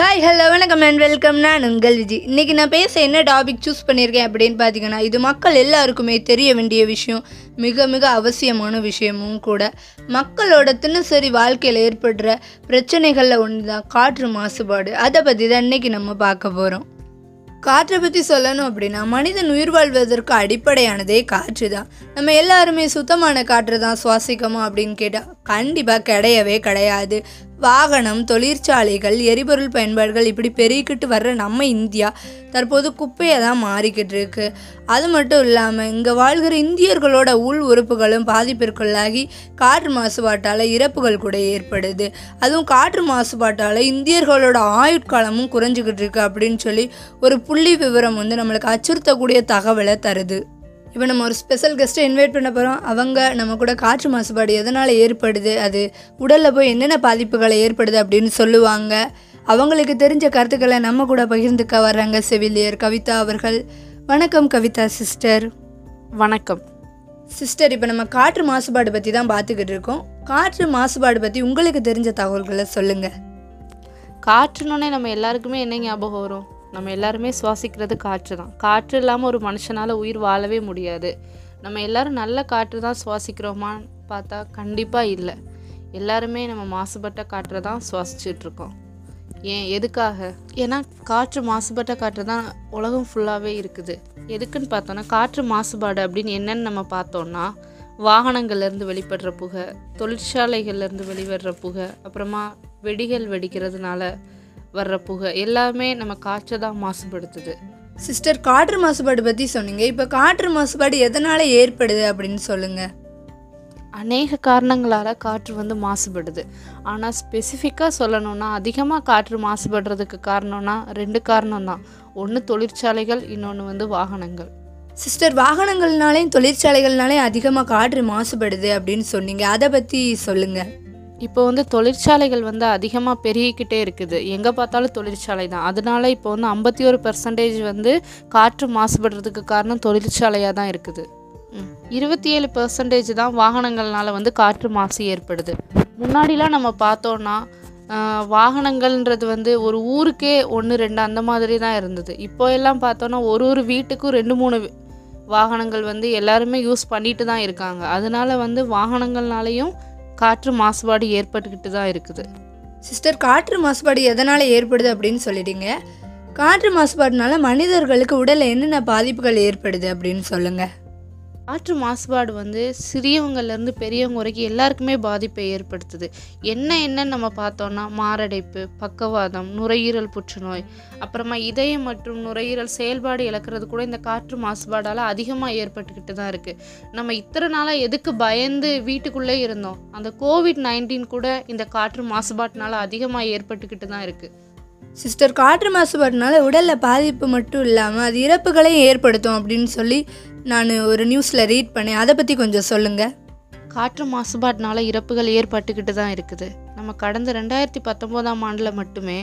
Hi hello வணக்கம் and welcome நான் உங்கள் விஜி. இன்றைக்கி நான் பேச என்ன டாபிக் சூஸ் பண்ணியிருக்கேன் அப்படின்னு பார்த்தீங்கன்னா இது மக்கள் எல்லாருக்குமே தெரிய வேண்டிய விஷயம் மிக மிக அவசியமான விஷயமும் கூட. மக்களோட தினசரி வாழ்க்கையில் ஏற்படுற பிரச்சனைகளில் ஒன்று தான் காற்று மாசுபாடு. அதை பற்றி தான் இன்றைக்கி நம்ம பார்க்க போகிறோம் காற்றை பற்றி சொல்லணும் அப்படின்னா மனிதன் உயிர் வாழ்வதற்கு அடிப்படையானதே காற்று தான். நம்ம எல்லாருமே சுத்தமான காற்று தான் சுவாசிக்கமா அப்படின்னு கேட்டால் கண்டிப்பாக கிடையவே கிடையாது. வாகனம் தொழிற்சாலைகள் எரிபொருள் பயன்பாடுகள் இப்படி பெருகிக்கிட்டு வர்ற நம்ம இந்தியா தற்போது குப்பையை தான் மாறிக்கிட்டு இருக்கு. அது மட்டும் இல்லாமல் இங்கே வாழ்கிற இந்தியர்களோட உள் உறுப்புகளும் பாதிப்பிற்குள்ளாகி காற்று மாசுபாட்டால் இறப்புகள் கூட ஏற்படுது. அதுவும் காற்று மாசுபாட்டால் இந்தியர்களோட ஆயுட்காலமும் குறைஞ்சிக்கிட்டு இருக்கு அப்படின்னு சொல்லி ஒரு புள்ளி விவரம் வந்து நம்மளுக்கு அச்சுறுத்தக்கூடிய தகவலை தருது. இப்போ நம்ம ஒரு ஸ்பெஷல் கெஸ்ட்டை இன்வைட் பண்ண போகிறோம் அவங்க நம்ம கூட காற்று மாசுபாடு எதனால் ஏற்படுது அது உடலில் போய் என்னென்ன பாதிப்புகளை ஏற்படுது அப்படின்னு சொல்லுவாங்க. அவங்களுக்கு தெரிஞ்ச கருத்துக்களை நம்ம கூட பகிர்ந்துக்க வர்றாங்க செவிலியர் கவிதா அவர்கள். வணக்கம் கவிதா சிஸ்டர் வணக்கம். சிஸ்டர் இப்போ நம்ம காற்று மாசுபாடு பற்றி தான் பார்த்துக்கிட்டு இருக்கோம். காற்று மாசுபாடு பற்றி உங்களுக்கு தெரிஞ்ச தகவல்களை சொல்லுங்கள் காற்றுனோடனே நம்ம எல்லாருக்குமே என்ன ஞாபகம் வரும்? நம்ம எல்லாருமே சுவாசிக்கிறது காற்று தான். காற்று இல்லாமல் ஒரு மனுஷனால் உயிர் வாழவே முடியாது. நம்ம எல்லாரும் நல்ல காற்று தான் சுவாசிக்கிறோமான்னு பார்த்தா கண்டிப்பாக இல்லை. எல்லாருமே நம்ம மாசுபட்ட காற்றை தான் சுவாசிச்சுட்டு இருக்கோம். ஏன் எதுக்காக? ஏன்னா காற்று மாசுபட்ட காற்று தான் உலகம் ஃபுல்லாகவே இருக்குது. எதுக்குன்னு பார்த்தோன்னா காற்று மாசுபாடு அப்படின்னு என்னன்னு நம்ம பார்த்தோன்னா வாகனங்கள்லேருந்து வெளிப்படுற புகை தொழிற்சாலைகள்லேருந்து வெளிவடுற புகை அப்புறமா வெடிகள் வெடிக்கிறதுனால வர்ற புகை எல்லாமே நம்ம காற்றை தான் மாசுபடுத்துது. சிஸ்டர் காற்று மாசுபாடு பற்றி சொன்னீங்க. இப்போ காற்று மாசுபாடு எதனால் ஏற்படுது அப்படின்னு சொல்லுங்கள் அநேக காரணங்களால் காற்று வந்து மாசுபடுது. ஆனால் ஸ்பெசிஃபிக்காக சொல்லணும்னா அதிகமாக காற்று மாசுபடுறதுக்கு காரணம்னா ரெண்டு காரணம் தான். ஒன்று தொழிற்சாலைகள் இன்னொன்று வந்து வாகனங்கள். சிஸ்டர் வாகனங்கள்னாலையும் தொழிற்சாலைகள்னாலையும் அதிகமாக காற்று மாசுபடுது அப்படின்னு சொன்னீங்க. அதை பற்றி சொல்லுங்கள் இப்போ வந்து தொழிற்சாலைகள் வந்து அதிகமாக பெருகிக்கிட்டே இருக்குது. எங்கே பார்த்தாலும் தொழிற்சாலை தான். அதனால இப்போ வந்து ஐம்பத்தி ஒரு பர்சன்டேஜ் வந்து காற்று மாசுபடுறதுக்கு காரணம் தொழிற்சாலையாக தான் இருக்குது. இருபத்தி ஏழு பர்சன்டேஜ் தான் வாகனங்கள்னால வந்து காற்று மாசு ஏற்படுது. முன்னாடிலாம் நம்ம பார்த்தோன்னா வாகனங்கள்ன்றது வந்து ஒரு ஊருக்கே ஒன்று ரெண்டு அந்த மாதிரி தான் இருந்தது. இப்போ எல்லாம் பார்த்தோன்னா ஒரு ஒரு வீட்டுக்கும் ரெண்டு மூணு வாகனங்கள் வந்து எல்லாருமே யூஸ் பண்ணிட்டு தான் இருக்காங்க. அதனால வந்து வாகனங்கள்னாலையும் காற்று மாசுபாடு ஏற்பட்டுக்கிட்டு தான் இருக்குது. சிஸ்டர் காற்று மாசுபாடு எதனால் ஏற்படுது அப்படின்னு சொல்லிட்டீங்க. காற்று மாசுபாடுனால மனிதர்களுக்கு உடலில் என்னென்ன பாதிப்புகள் ஏற்படுது அப்படின்னு சொல்லுங்கள் காற்று மாசுபாடு வந்து சிறியவங்கள்லேருந்து பெரியவங்க வரைக்கும் எல்லாருக்குமே பாதிப்பை ஏற்படுத்துது. என்ன என்னன்னு நம்ம பார்த்தோம்னா மாரடைப்பு பக்கவாதம் நுரையீரல் புற்றுநோய் அப்புறமா இதயம் மற்றும் நுரையீரல் செயல்பாடு இழக்கிறது கூட இந்த காற்று மாசுபாடால் அதிகமாக ஏற்பட்டுக்கிட்டு தான் இருக்குது நம்ம இத்தனை நாளாக எதுக்கு பயந்து வீட்டுக்குள்ளே இருந்தோம்? அந்த கோவிட் நைன்டீன் கூட இந்த காற்று மாசுபாட்டினால அதிகமாக ஏற்பட்டுக்கிட்டு தான் இருக்குது சிஸ்டர் காற்று மாசுபாடுனால உடலில் பாதிப்பு மட்டும் இல்லாமல் அது இறப்புகளையும் ஏற்படுத்தும் அப்படின்னு சொல்லி நான் ஒரு நியூஸில் ரீட் பண்ணேன். அதை பற்றி கொஞ்சம் சொல்லுங்கள் காற்று மாசுபாட்டினால இறப்புகள் ஏற்பட்டுக்கிட்டு தான் இருக்குது. நம்ம கடந்த ரெண்டாயிரத்தி பத்தொம்போதாம் ஆண்டில் மட்டுமே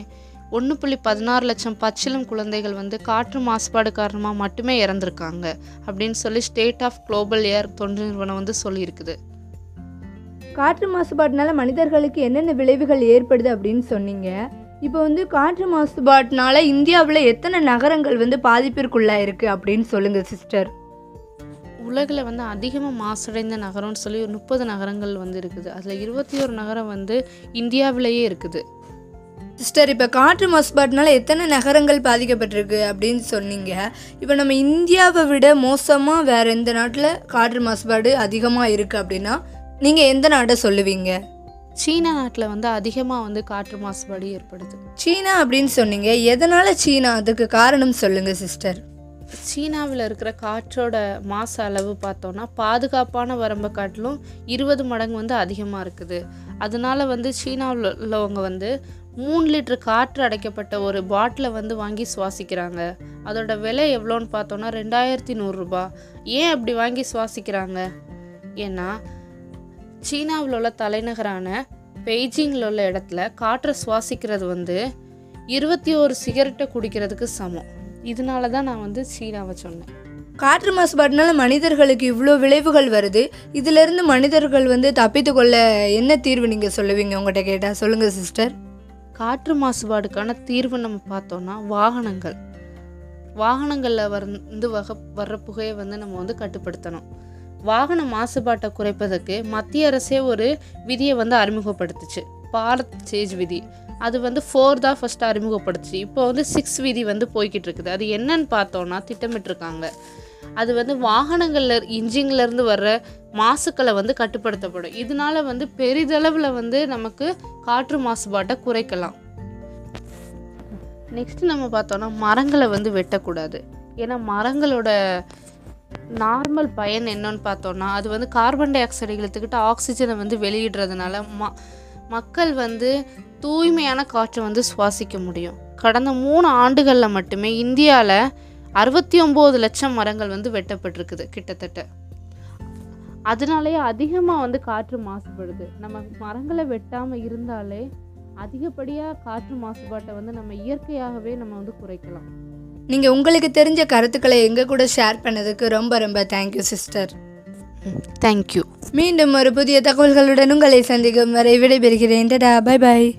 ஒன்று புள்ளி பதினாறு லட்சம் பச்சிளம் குழந்தைகள் வந்து காற்று மாசுபாடு காரணமாக மட்டுமே இறந்துருக்காங்க அப்படின்னு சொல்லி ஸ்டேட் ஆஃப் குளோபல் ஏர் தொண்டு நிறுவனம் வந்து சொல்லியிருக்குது. காற்று மாசுபாட்டினால மனிதர்களுக்கு என்னென்ன விளைவுகள் ஏற்படுது அப்படின்னு சொன்னீங்க. இப்போ வந்து காற்று மாசுபாட்டினால இந்தியாவில் எத்தனை நகரங்கள் வந்து பாதிப்பிற்குள்ளாக இருக்குது அப்படின்னு சொல்லுங்கள் சிஸ்டர் உலகில் வந்து அதிகமாக மாசடைந்த நகரம்னு சொல்லி ஒரு முப்பது நகரங்கள் வந்து இருக்குது. அதில் இருபத்தி ஒரு நகரம் வந்து இந்தியாவிலேயே இருக்குது. சிஸ்டர் இப்போ காற்று மாசுபாட்டினால எத்தனை நகரங்கள் பாதிக்கப்பட்டிருக்கு அப்படின்னு சொன்னீங்க. இப்போ நம்ம இந்தியாவை விட மோசமாக வேறு எந்த நாட்டில் காற்று மாசுபாடு அதிகமாக இருக்குது அப்படின்னா நீங்கள் எந்த நாட்டை சொல்லுவீங்க? சீனா நாட்டில் வந்து அதிகமாக வந்து காற்று மாசுபாடு ஏற்படுது. சீனா அப்படின்னு சொன்னீங்க. எதனால் சீனா? அதுக்கு காரணம் சொல்லுங்கள் சிஸ்டர். சீனாவில் இருக்கிற காற்றோட மாசு அளவு பார்த்தோன்னா பாதுகாப்பான வரம்பை காட்டிலும் இருபது மடங்கு வந்து அதிகமாக இருக்குது. அதனால வந்து சீனாவில் உள்ளவங்க வந்து மூணு லிட்டர் காற்று அடைக்கப்பட்ட ஒரு பாட்டிலை வந்து வாங்கி சுவாசிக்கிறாங்க. அதோட விலை எவ்வளோன்னு பார்த்தோன்னா ரெண்டாயிரத்தி நூறுரூபா ஏன் அப்படி வாங்கி சுவாசிக்கிறாங்க? ஏன்னா சீனாவில் உள்ள தலைநகரான பெய்ஜிங்கில் உள்ள இடத்துல காற்றை சுவாசிக்கிறது வந்து இருபத்தி ஒரு சிகரெட்டை குடிக்கிறதுக்கு சமம். இதனால தான் நான் வந்து சீனாவை சொன்னேன். காற்று மாசுபாட்டினால மனிதர்களுக்கு இவ்வளோ விளைவுகள் வருது. இதிலிருந்து மனிதர்கள் வந்து தப்பித்து கொள்ள என்ன தீர்வு நீங்கள் சொல்லுவீங்க? உங்கள்கிட்ட கேட்டால் சொல்லுங்கள் சிஸ்டர். காற்று மாசுபாடுக்கான தீர்வு நம்ம பார்த்தோம்னா வாகனங்கள். வாகனங்களில் வந்து வக வர்ற புகையை வந்து நம்ம வந்து கட்டுப்படுத்தணும். வாகன மாசுபாட்டை குறைப்பதற்கு மத்திய அரசே ஒரு விதியை வந்து அறிமுகப்படுத்துச்சு. பாரத் சேஜ் விதி. அது வந்து ஃபோர் தான் ஃபஸ்ட்டு அறிமுகப்படுத்துச்சு இப்போ வந்து சிக்ஸ் விதி வந்து போய்கிட்டு இருக்குது அது என்னன்னு பார்த்தோன்னா திட்டமிட்டிருக்காங்க. அது வந்து வாகனங்களில் இன்ஜின்லேருந்து வர்ற மாசுக்களை வந்து கட்டுப்படுத்தப்படும். இதனால வந்து பெரிதளவில் வந்து நமக்கு காற்று மாசுபாட்டை குறைக்கலாம். நெக்ஸ்ட் நம்ம பார்த்தோன்னா மரங்களை வந்து வெட்டக்கூடாது. ஏன்னா மரங்களோட நார்மல் பயன் என்னன்னு பார்த்தோன்னா அது வந்து கார்பன் டை ஆக்சைடு இழுத்துக்கிட்டு ஆக்சிஜனை வந்து வெளியிடுறதுனால ம மக்கள் வந்து தூய்மையான காற்றை வந்து சுவாசிக்க முடியும். கடந்த மூணு ஆண்டுகளில் மட்டுமே இந்தியாவில் அறுபத்தி ஒம்பது லட்சம் மரங்கள் வந்து வெட்டப்பட்டிருக்குது கிட்டத்தட்ட. அதனாலேயே அதிகமாக வந்து காற்று மாசுபடுது. நம்ம மரங்களை வெட்டாமல் இருந்தாலே அதிகப்படியாக காற்று மாசுபாட்டை வந்து நம்ம இயற்கையாகவே நம்ம வந்து குறைக்கலாம். நீங்கள் உங்களுக்கு தெரிஞ்ச கருத்துக்களை எங்கள் கூட ஷேர் பண்ணதுக்கு ரொம்ப ரொம்ப தேங்க்யூ சிஸ்டர் தேங்க்யூ மீண்டும் ஒரு புதிய தகவல்களுடன் உங்களை சந்திக்கும் வரை விடைபெறுகிறேன். டடா பை பாய்